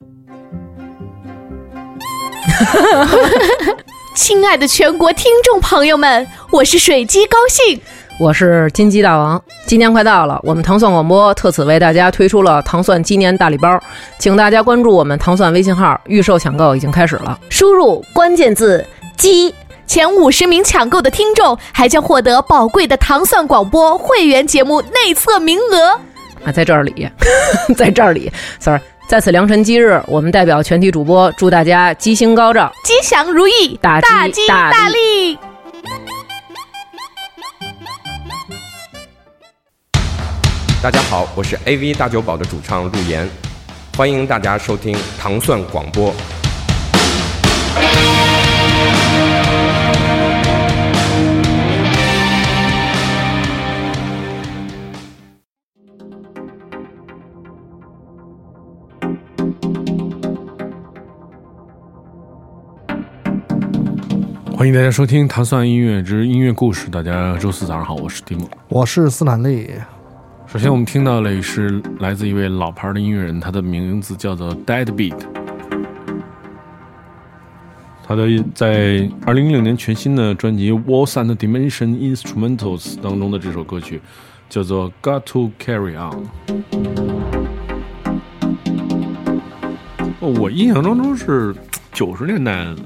亲爱的全国听众朋友们，我是水鸡高兴，我是金鸡大王。今年快到了，我们糖蒜广播特此为大家推出了糖蒜鸡年大礼包，请大家关注我们糖蒜微信号，预售抢购已经开始了。输入关键字“鸡”，前五十名抢购的听众还将获得宝贵的糖蒜广播会员节目内测名额。啊，在这里，在这里，sorry。在此良辰吉日，我们代表全体主播祝大家吉星高照、吉祥如意、大吉大利。大家好，我是 AV 大酒保的主唱陆岩，欢迎大家收听糖蒜广播。欢迎大家收听《糖蒜音乐之音乐故事》。大家周四早上好，我是蒂姆，我是斯坦利。首先，我们听到的是来自一位老牌的音乐人，他的名字叫做 Dead Beat。他的在二零一六年全新的专辑《Walls and Dimension Instrumentals》当中的这首歌曲叫做《Got to Carry On》。我印象当中是九十年代的。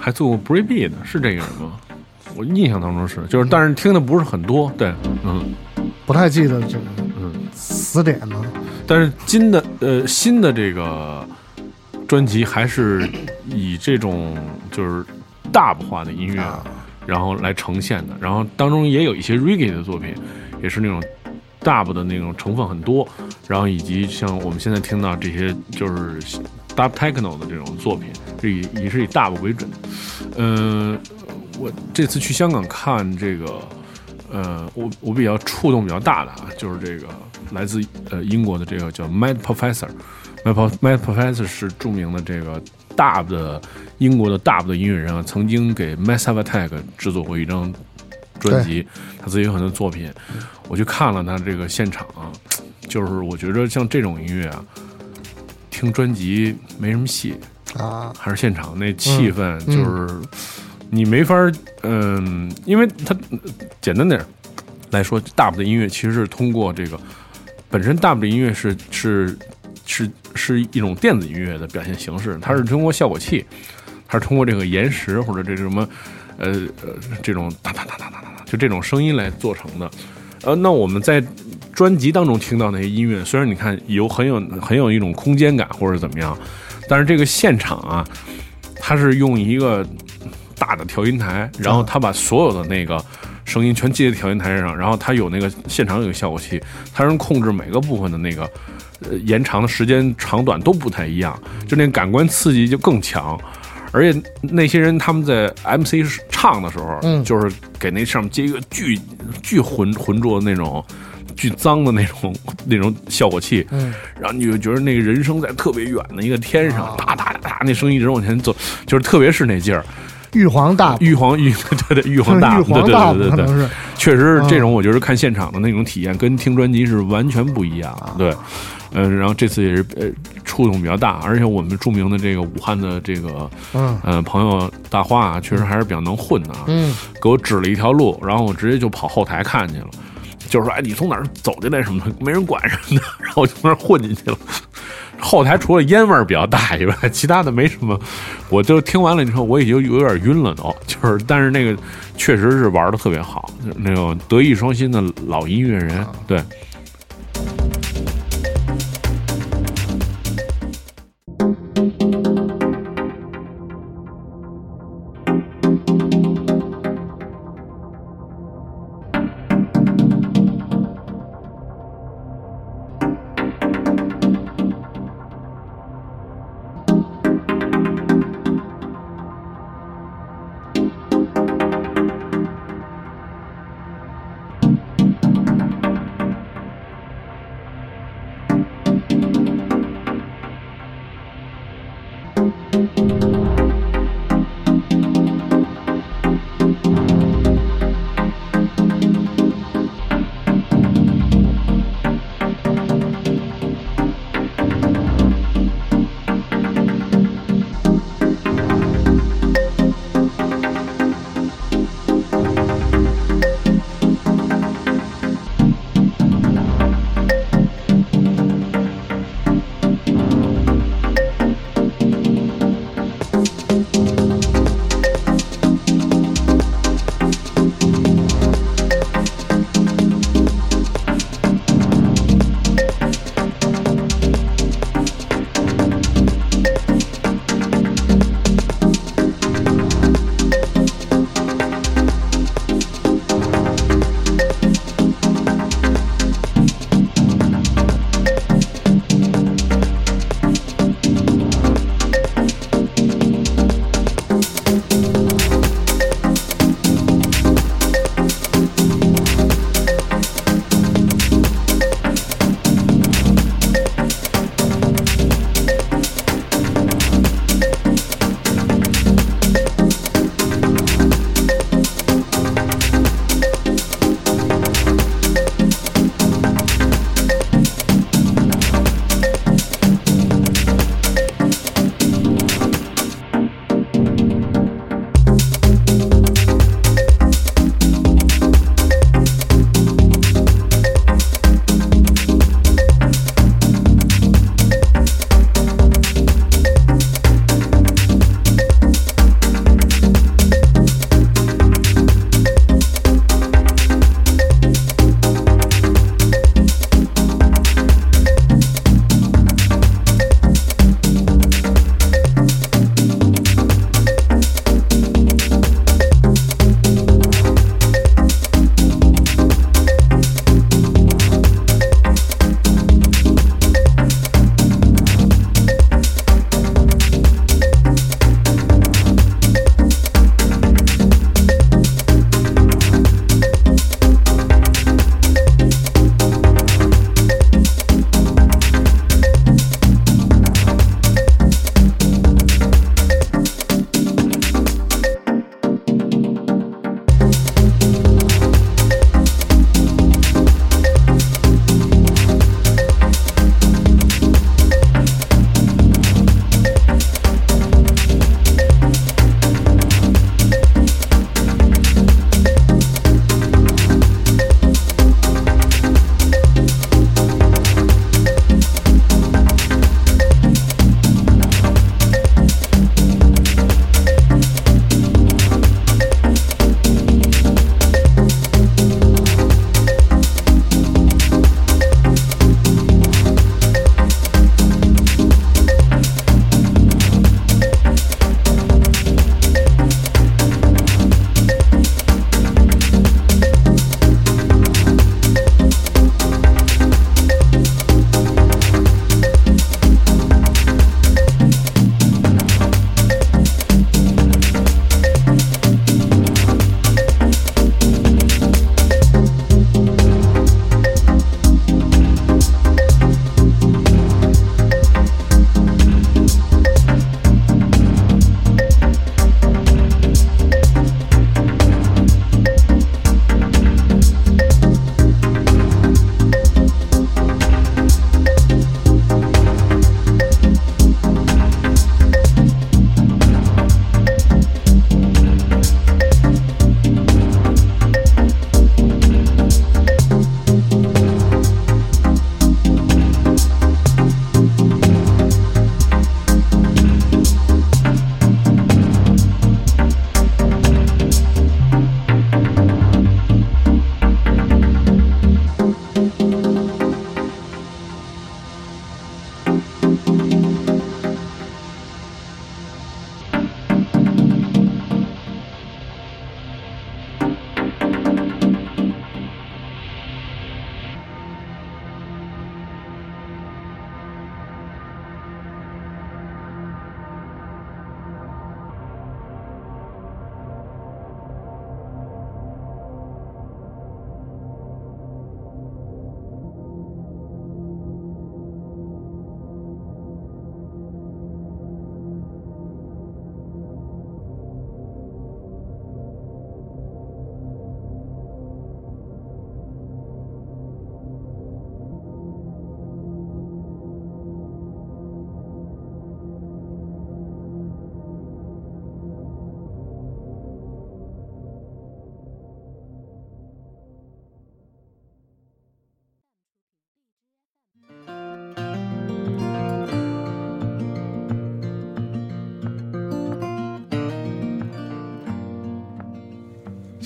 还做过 Break 的，是这个人吗？我印象当中是，就是，但是听的不是很多。对，嗯，不太记得这个，嗯，词典呢。但是新的，呃，新的这个专辑还是以这种就是大部化的音乐，然后来呈现的。然后当中也有一些 Reggae 的作品，也是那种大部的那种成分很多。然后以及像我们现在听到这些，就是。Dub Techno 的这种作品，是以也是以 dub 为准。嗯，我这次去香港看这个，呃，我我比较触动比较大的啊，就是这个来自呃英国的这个叫 Mad Professor。Mad Mad Professor 是著名的这个 dub 的英国的 dub 的音乐人啊，曾经给 Massive Attack 制作过一张专辑，他自己有很多作品。我去看了他这个现场啊，就是我觉得像这种音乐啊。听专辑没什么戏啊，还是现场那气氛，就是你没法嗯，因为它简单点来说，大部的音乐其实是通过这个本身大部的音乐是是是是一种电子音乐的表现形式，它是通过效果器，它是通过这个延时或者这什么呃呃这种哒哒哒哒哒哒，就这种声音来做成的。呃，那我们在。专辑当中听到那些音乐，虽然你看有很有很有一种空间感或者怎么样，但是这个现场啊，它是用一个大的调音台，然后他把所有的那个声音全接在调音台上，然后他有那个现场有个效果器，他能控制每个部分的那个呃延长的时间长短都不太一样，就那感官刺激就更强。而且那些人他们在 MC 唱的时候，嗯，就是给那上面接一个巨巨浑浑浊的那种。巨脏的那种那种效果器，嗯，然后你就觉得那个人声在特别远的一个天上，哒哒哒，那声音一直往前走，就是特别是那劲儿。玉皇大玉皇玉 对对玉皇大对对对对，确实这种我觉得看现场的那种体验跟听专辑是完全不一样啊。对，嗯，然后这次也是呃触动比较大，而且我们著名的这个武汉的这个嗯。朋友大花啊确实还是比较能混的啊，嗯，给我指了一条路，然后我直接就跑后台看去了。就是说，哎，你从哪儿走进来什么的，没人管什么的，然后我就从那儿混进去了。后台除了烟味儿比较大以外，其他的没什么。我就听完了之后，我已经有点晕了都。就是，但是那个确实是玩的特别好，那种德艺双馨的老音乐人，对。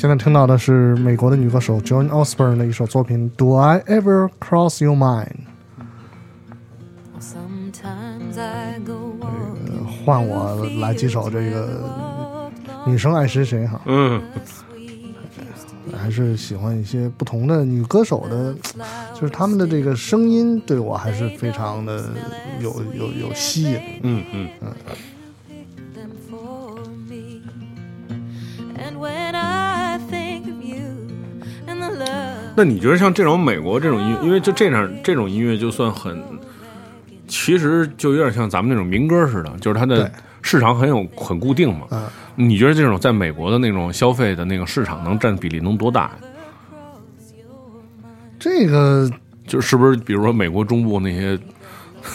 现在听到的是美国的女歌手 Joan Osborne 的一首作品《Do I Ever Cross Your Mind》。Sometimes I go walking 换我来几首这个女生爱谁谁哈，嗯，还是喜欢一些不同的女歌手的，就是她们的这个声音对我还是非常的有有有吸引。嗯嗯，them 那你觉得像这种美国这种音乐，因为就这样这种音乐就算很，其实就有点像咱们那种民歌似的，就是它的市场很有很固定嘛。嗯你觉得这种在美国的那种消费的那个市场能占比例能多大？这个就是不是比如说美国中部那些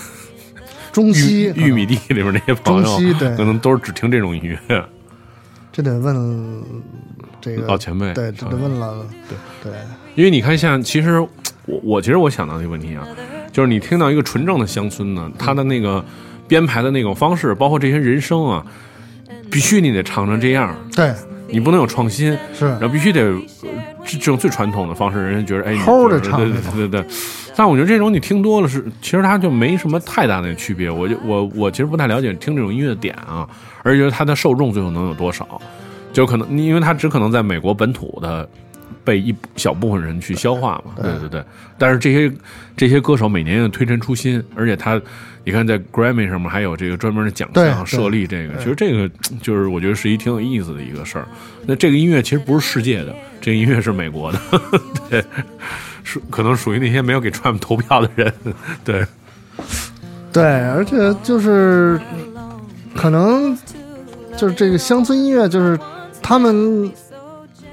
中西玉玉米地里边那些朋友中西对，可能都是只听这种音乐。这得问这个老前辈对，这得问了，对对，因为你看，像其实我我其实我想到一个问题啊，就是你听到一个纯正的乡村呢，它的那个编排的那种方式，包括这些人声啊，必须你得唱成这样，对你不能有创新，是然后必须得呃这这种最传统的方式，人家觉得哎，你齁地对对唱对对对。但我觉得这种你听多了是，其实它就没什么太大的区别。我就我我其实不太了解听这种音乐的点啊，而且它的受众最后能有多少，就可能因为它只可能在美国本土的被一小部分人去消化嘛，对对对。但是这些这些歌手每年要推陈出新，而且他你看在 Grammy 上面还有这个专门的奖项设立这个，其实这个就是我觉得是一挺有意思的一个事儿。那这个音乐其实不是世界的，这个音乐是美国的，对，属可能属于那些没有给 Trump 投票的人，对，对，而且就是可能就是这个乡村音乐，就是他们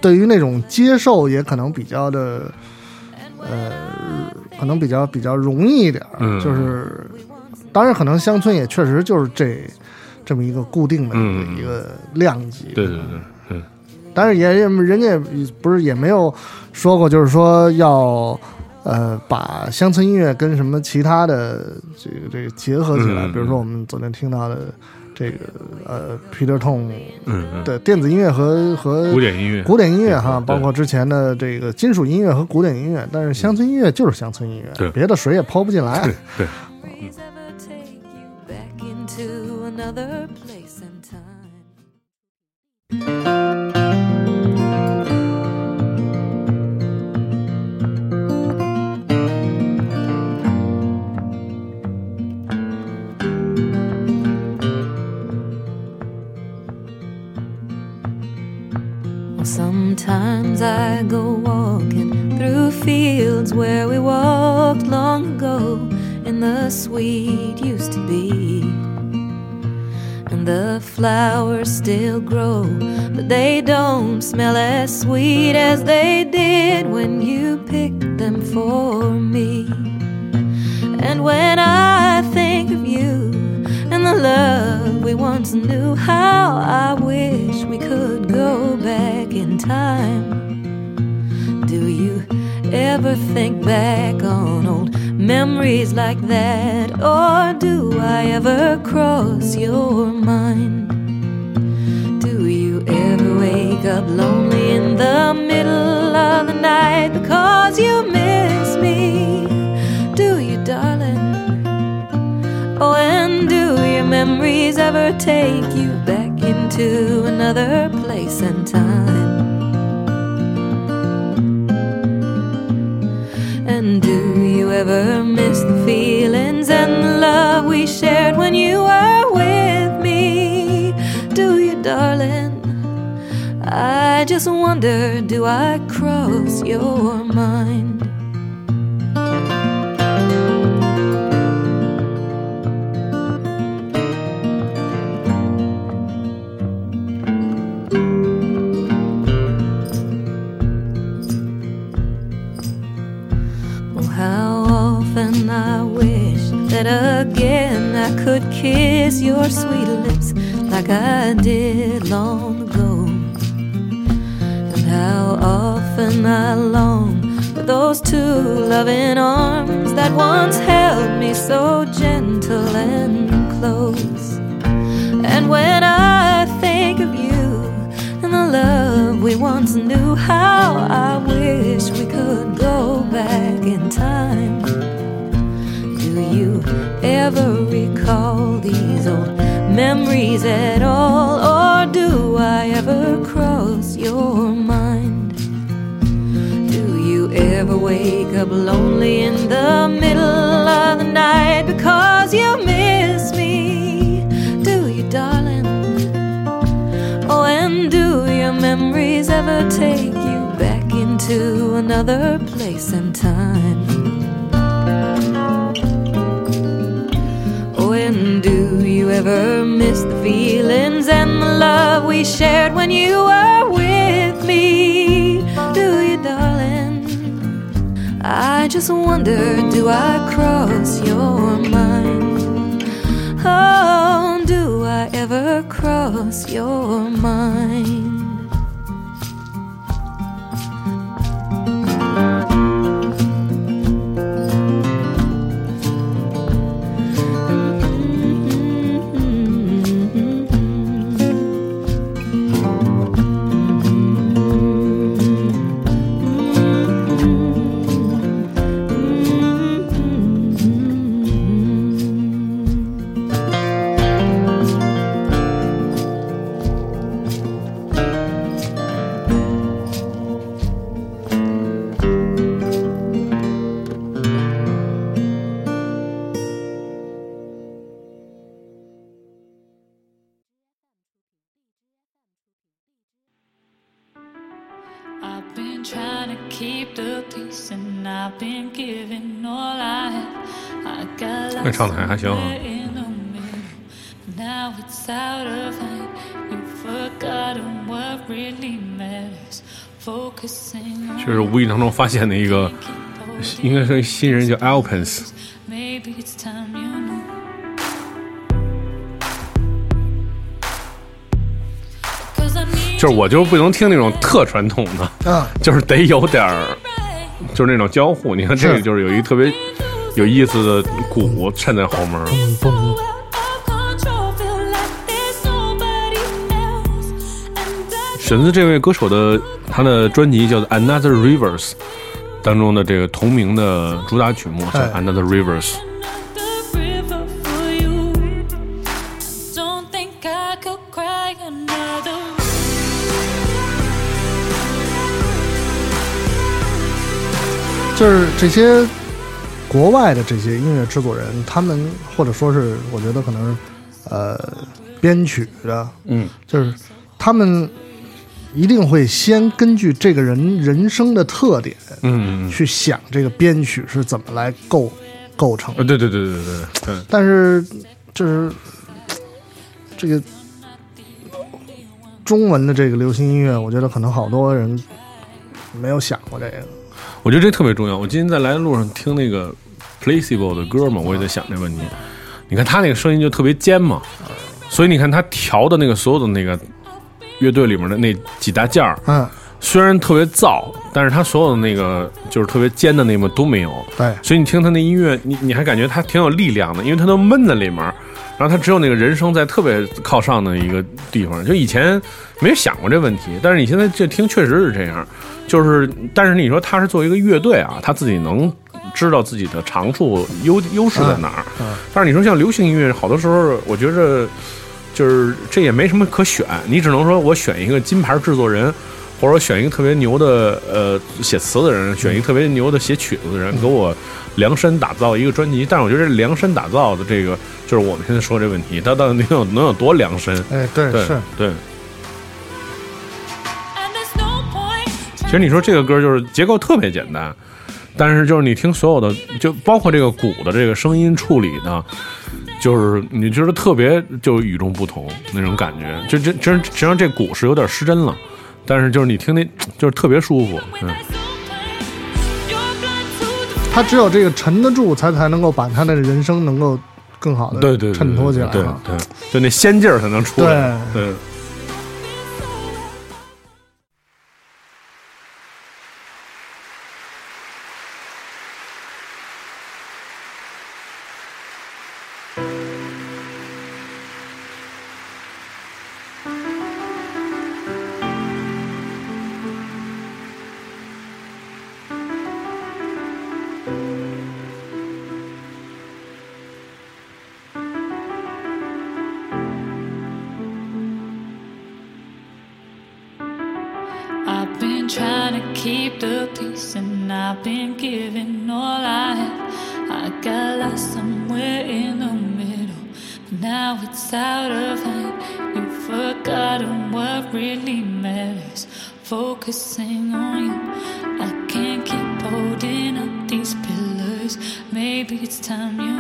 对于那种接受也可能比较的，呃，可能比较比较容易一点儿。嗯就是当然，可能乡村也确实就是这这么一个固定的嗯一个量级。对对对对，但是也也人家也不是也没有说过，就是说要呃把乡村音乐跟什么其他的这个这个结合起来，嗯比如说我们昨天听到的这个呃 Peter 嗯，的电子音乐和和古典音乐，古典音乐哈，包括之前的这个金属音乐和古典音乐，但是乡村音乐就是乡村音对。乐，别的水也抛不进来。对，Please ever take sometimes I go walking through fields where we walked long ago in the sweet used to be. And the flowers still grow, but they don't smell as sweet as they did when you picked them for me. And when I think of you and the love we once knew, how I wish we could go back in time. Do you ever think back on old memories like that? Or do I ever cross your mind? Do you ever wake up lonely in the middle ever take you back into another place and time? And do you ever miss the feelings and the love we shared when you were with me? Do you, darling? I just wonder, do I cross your mind? That again I could kiss your sweet lips like I did long ago. And how often I long for those two loving arms that once held me so gentle and close. And when I think of you and the love we once knew how I wish we could go back in time. Do you ever recall these old memories at all? Or do I ever cross your mind? Do you ever wake up lonely in the middle of the night because you miss me? Do you, darling? Oh, and do your memories ever take you back into another place and time? Do you ever miss the feelings and the love we shared when you were with me? Do you, darling? I just wonder, do I cross your mind? Oh, do I ever cross your mind? 这是无意当中发现的一个，应该是新人叫 Alpens，maybe it's time you knew. Cause I need 就是我就是不能听那种特传统的，啊，就是得有点儿，就是那种交互。你看这个是。就是有一特别有意思的鼓衬在后面，选自这位歌手的，他的专辑叫做《Another Rivers》当中的这个同名的主打曲目叫《Another Rivers》。就是这些国外的这些音乐制作人，他们或者说是，我觉得可能呃编曲的，嗯，就是他们。一定会先根据这个人人生的特点嗯，去想这个编曲是怎么来构构成的呃，对对对对对对，但是就是这个中文的这个流行音乐，我觉得可能好多人没有想过这个。我觉得这特别重要。我今天在来的路上听那个 Placebo 的歌嘛，我也在想这问题。你看他那个声音就特别尖嘛，所以你看他调的那个所有的那个乐队里面的那几大件儿，嗯，虽然特别燥，但是他所有的那个就是特别尖的那么都没有。对，所以你听他那音乐，你你还感觉他挺有力量的，因为他都闷在里面，然后他只有那个人声在特别靠上的一个地方。就以前没想过这问题，但是你现在这听确实是这样。就是，但是你说他是作为一个乐队啊，他自己能知道自己的长处、优优势在哪儿。但是你说像流行音乐，好多时候我觉着就是这也没什么可选，你只能说我选一个金牌制作人。或者我选一个特别牛的呃写词的人，选一个特别牛的写曲子的人，给我量身打造一个专辑。但是我觉得这量身打造的这个，就是我们现在说这问题，它到底能有能有多量身？哎，对，对是，对。其实你说这个歌就是结构特别简单，但是就是你听所有的，就包括这个鼓的这个声音处理呢，就是你觉得特别就与众不同那种感觉。就这真实际上这鼓是有点失真了，但是就是你听那就是特别舒服。嗯他只有这个沉得住，才才能够把他的人生能够更好的对对对，衬托起来对啊。对，就那仙劲儿才能出来。对。Keep the peace, and I've been giving all I have. I got lost somewhere in the middle, now it's out of hand. You've forgotten what really matters. Focusing on you, I can't keep holding up these pillars. Maybe it's time you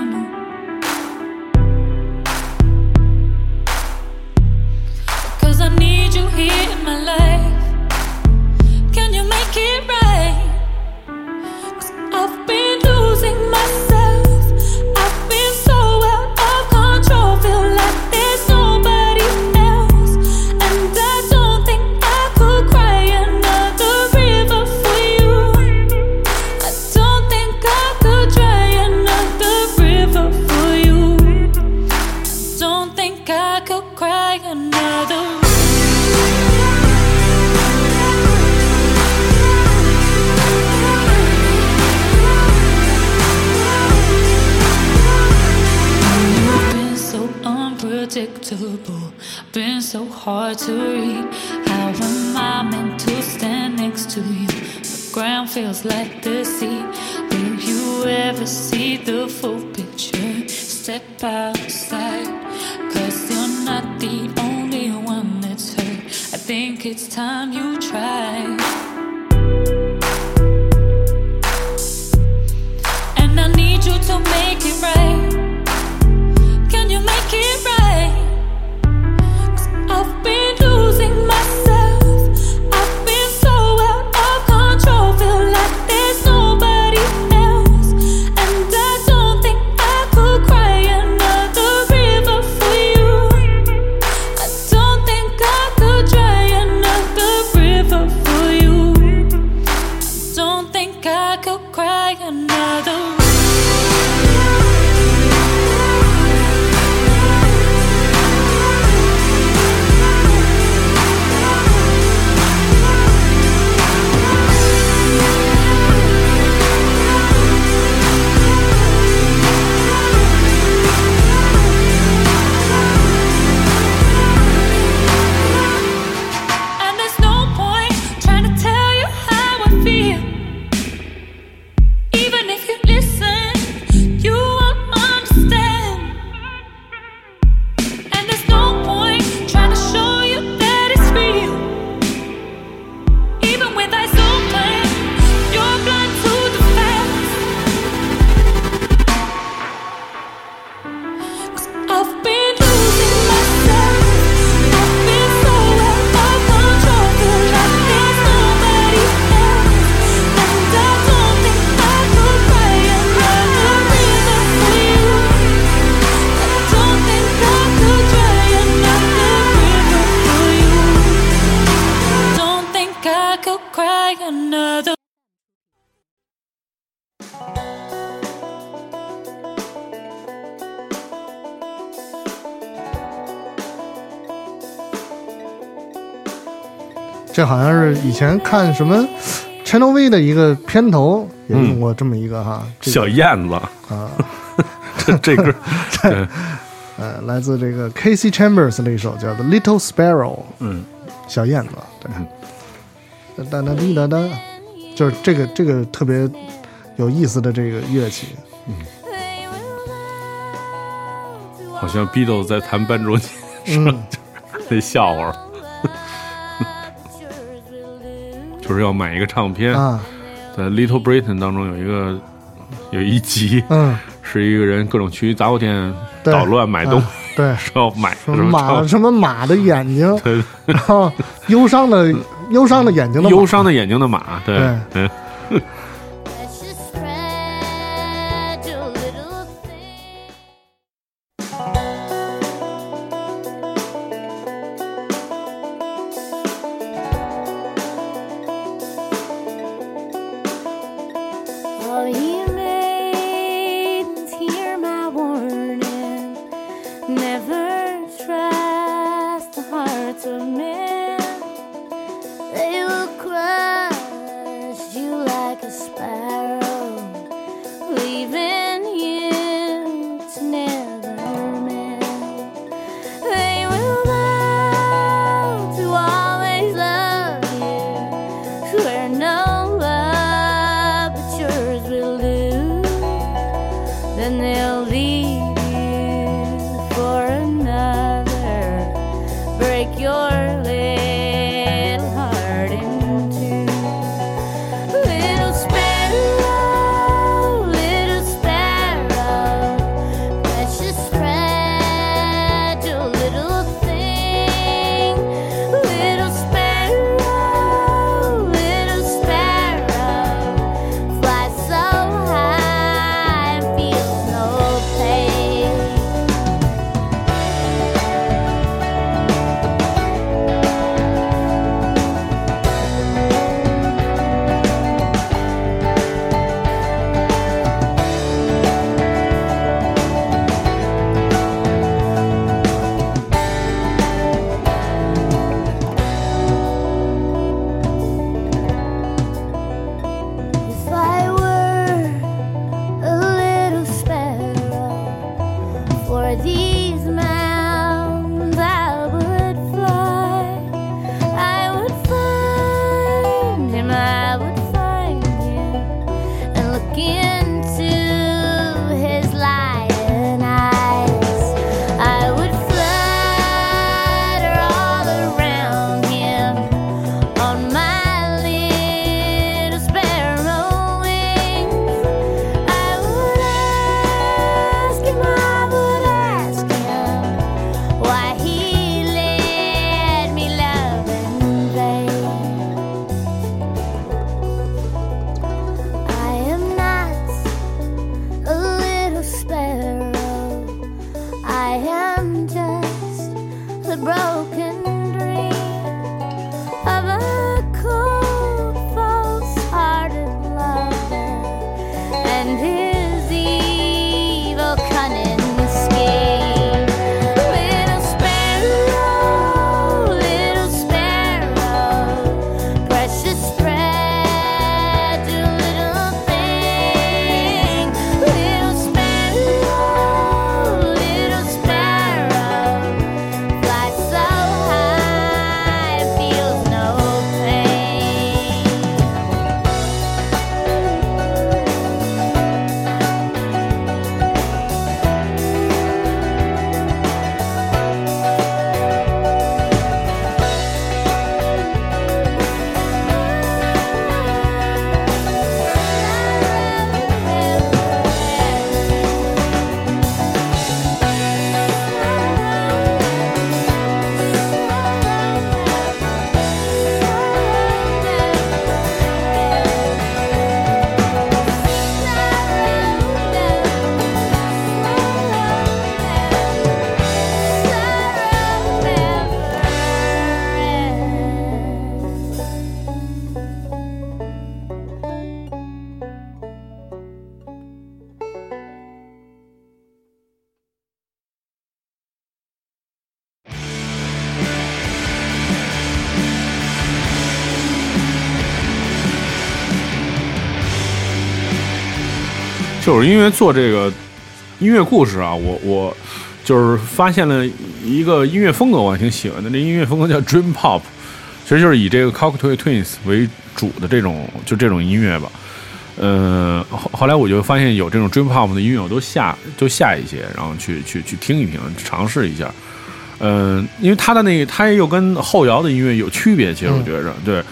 ground feels like the sea. Will you ever see the full picture? Step outside, cause you're not the only one that's hurt. I think it's time you try. And I need you to make 以前看什么 Channel V 的一个片头也用过这么一个哈，这个小燕子，啊，这这歌，对，呃，来自这个 Casey Chambers 的一首叫做《Little Sparrow》，嗯，小燕子，对，哒哒滴哒哒，就是这个这个特别有意思的这个乐器，嗯。好像 Beatles 在弹班卓琴嗯，那笑话，就是要买一个唱片，啊，在 Little Britain 当中有一个有一集嗯，是一个人各种去杂货店捣乱买东西，说要买什么马什么马的眼睛，对。然后忧伤的忧伤的眼睛忧伤的眼睛的马，对 and they'll leave. 就是因为做这个音乐故事啊，我我就是发现了一个音乐风格，我还挺喜欢的。这音乐风格叫 Dream Pop，其实就是以这个 Cocktail Twins 为主的这种就这种音乐吧。呃，后后来我就发现有这种 Dream Pop 的音乐，我都下就下一些，然后去去去听一听，尝试一下。嗯、因为它的那个，它又跟后摇的音乐有区别，其实我觉着，对，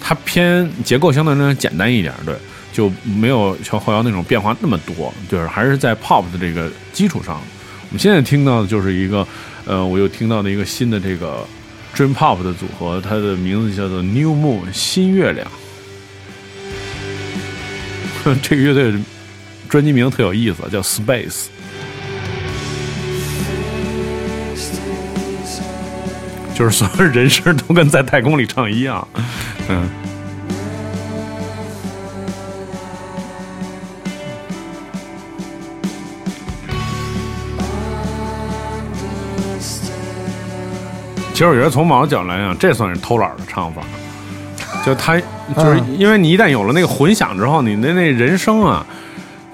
它偏结构相对来讲简单一点，对，就没有像后摇那种变化那么多，就是还是在 pop 的这个基础上。我们现在听到的就是一个，呃，我又听到的一个新的这个 dream pop 的组合，它的名字叫做 New Moon 新月亮。这个乐队专辑名特有意思，叫 Space。就是所有人声都跟在太空里唱一样，嗯。其实我觉得从某种角度来讲，这算是偷懒的唱法。就他，就是因为你一旦有了那个混响之后，你的那人声啊，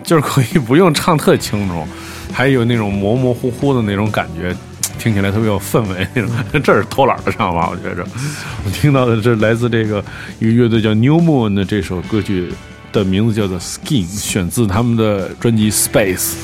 就是可以不用唱特清楚，还有那种模模糊糊的那种感觉，听起来特别有氛围那种。这是偷懒的唱法，我觉着。我听到的这来自这个一个乐队叫 New Moon 的这首歌曲的名字叫做 Skin，选自他们的专辑 Space。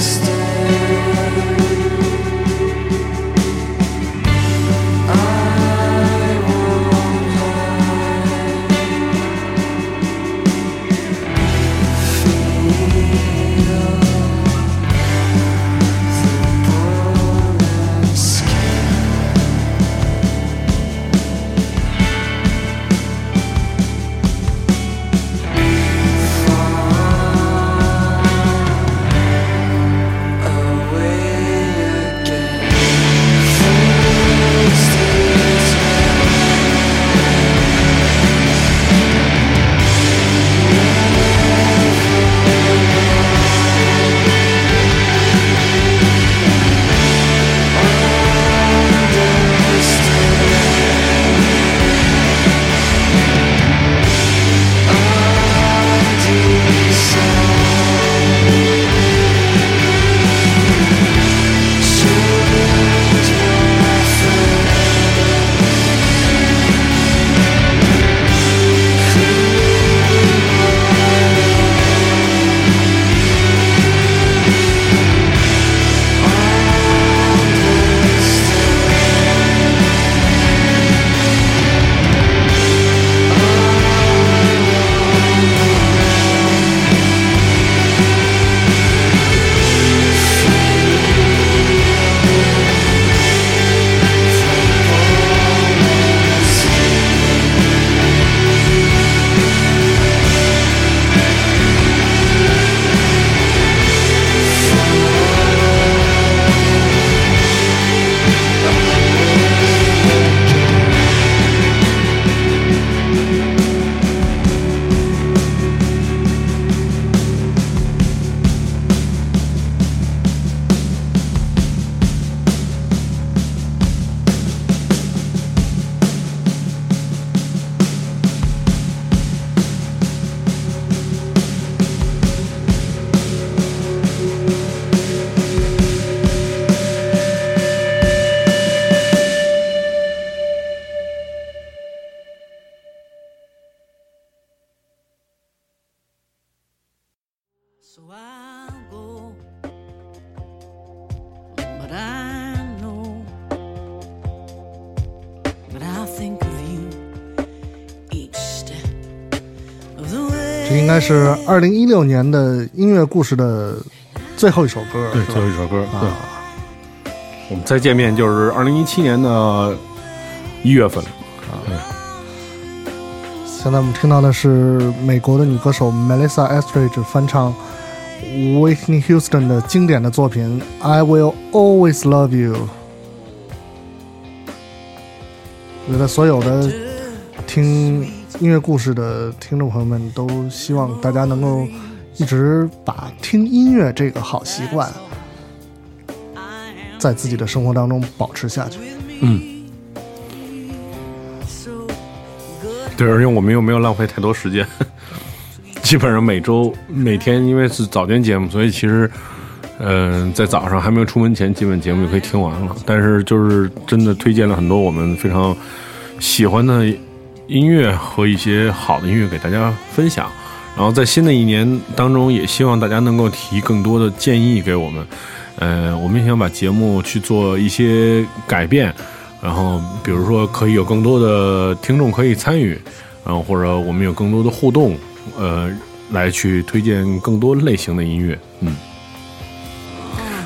stay. 这应该是二零一六年的音乐故事的最后一首歌，对，最后一首歌，对，啊，我们再见面就是二零一七年的一月份。了。现在我们听到的是美国的女歌手 Melissa Etheridge 翻唱 Whitney Houston 的经典的作品《I Will Always Love You》。我觉得所有的听音乐故事的听众朋友们都希望大家能够一直把听音乐这个好习惯在自己的生活当中保持下去。嗯，对，而且我们又没有浪费太多时间，基本上每周每天因为是早间节目，所以其实，嗯、在早上还没有出门前，基本节目就可以听完了。但是就是真的推荐了很多我们非常喜欢的音乐和一些好的音乐给大家分享。然后在新的一年当中，也希望大家能够提更多的建议给我们。呃，我们也想把节目去做一些改变，然后比如说可以有更多的听众可以参与，然后或者我们有更多的互动，呃，来去推荐更多类型的音乐。嗯，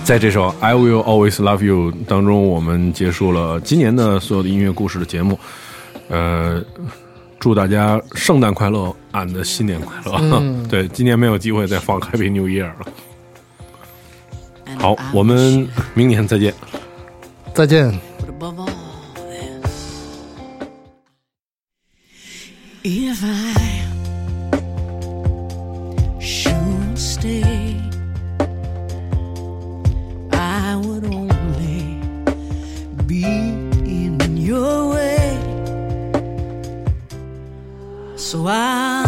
在这首《I Will Always Love You》当中，我们结束了今年的所有的音乐故事的节目。呃，祝大家圣诞快乐，，and 新年快乐。嗯对，今年没有机会再放 Happy New Year 了。好我们明年再见。再见。If I while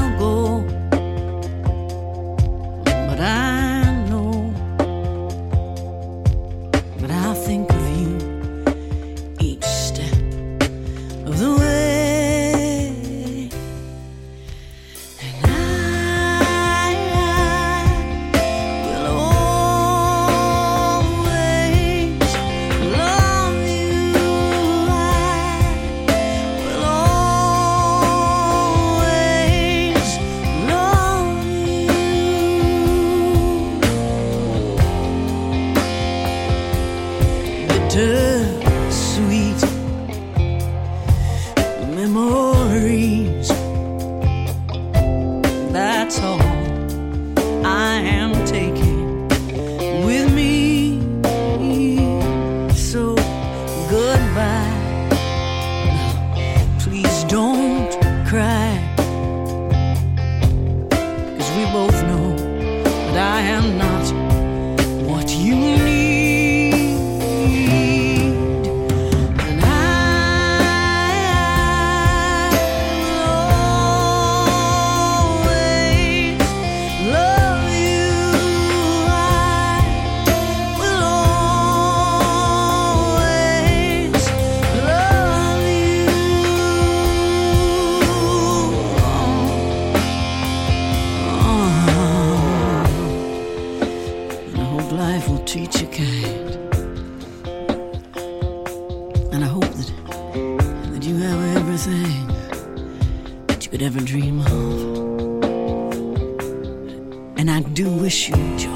And I do wish you joy.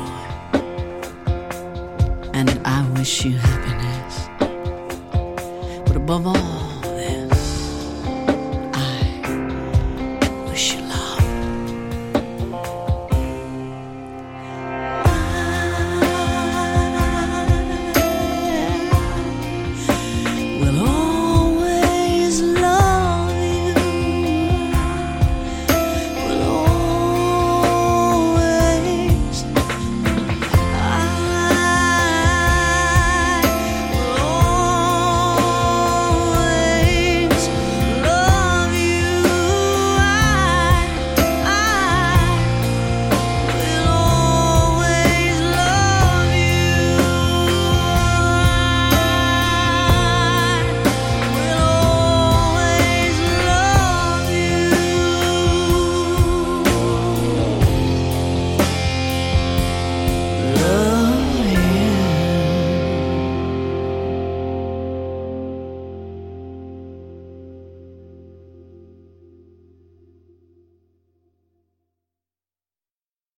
And I wish you happiness. But above all,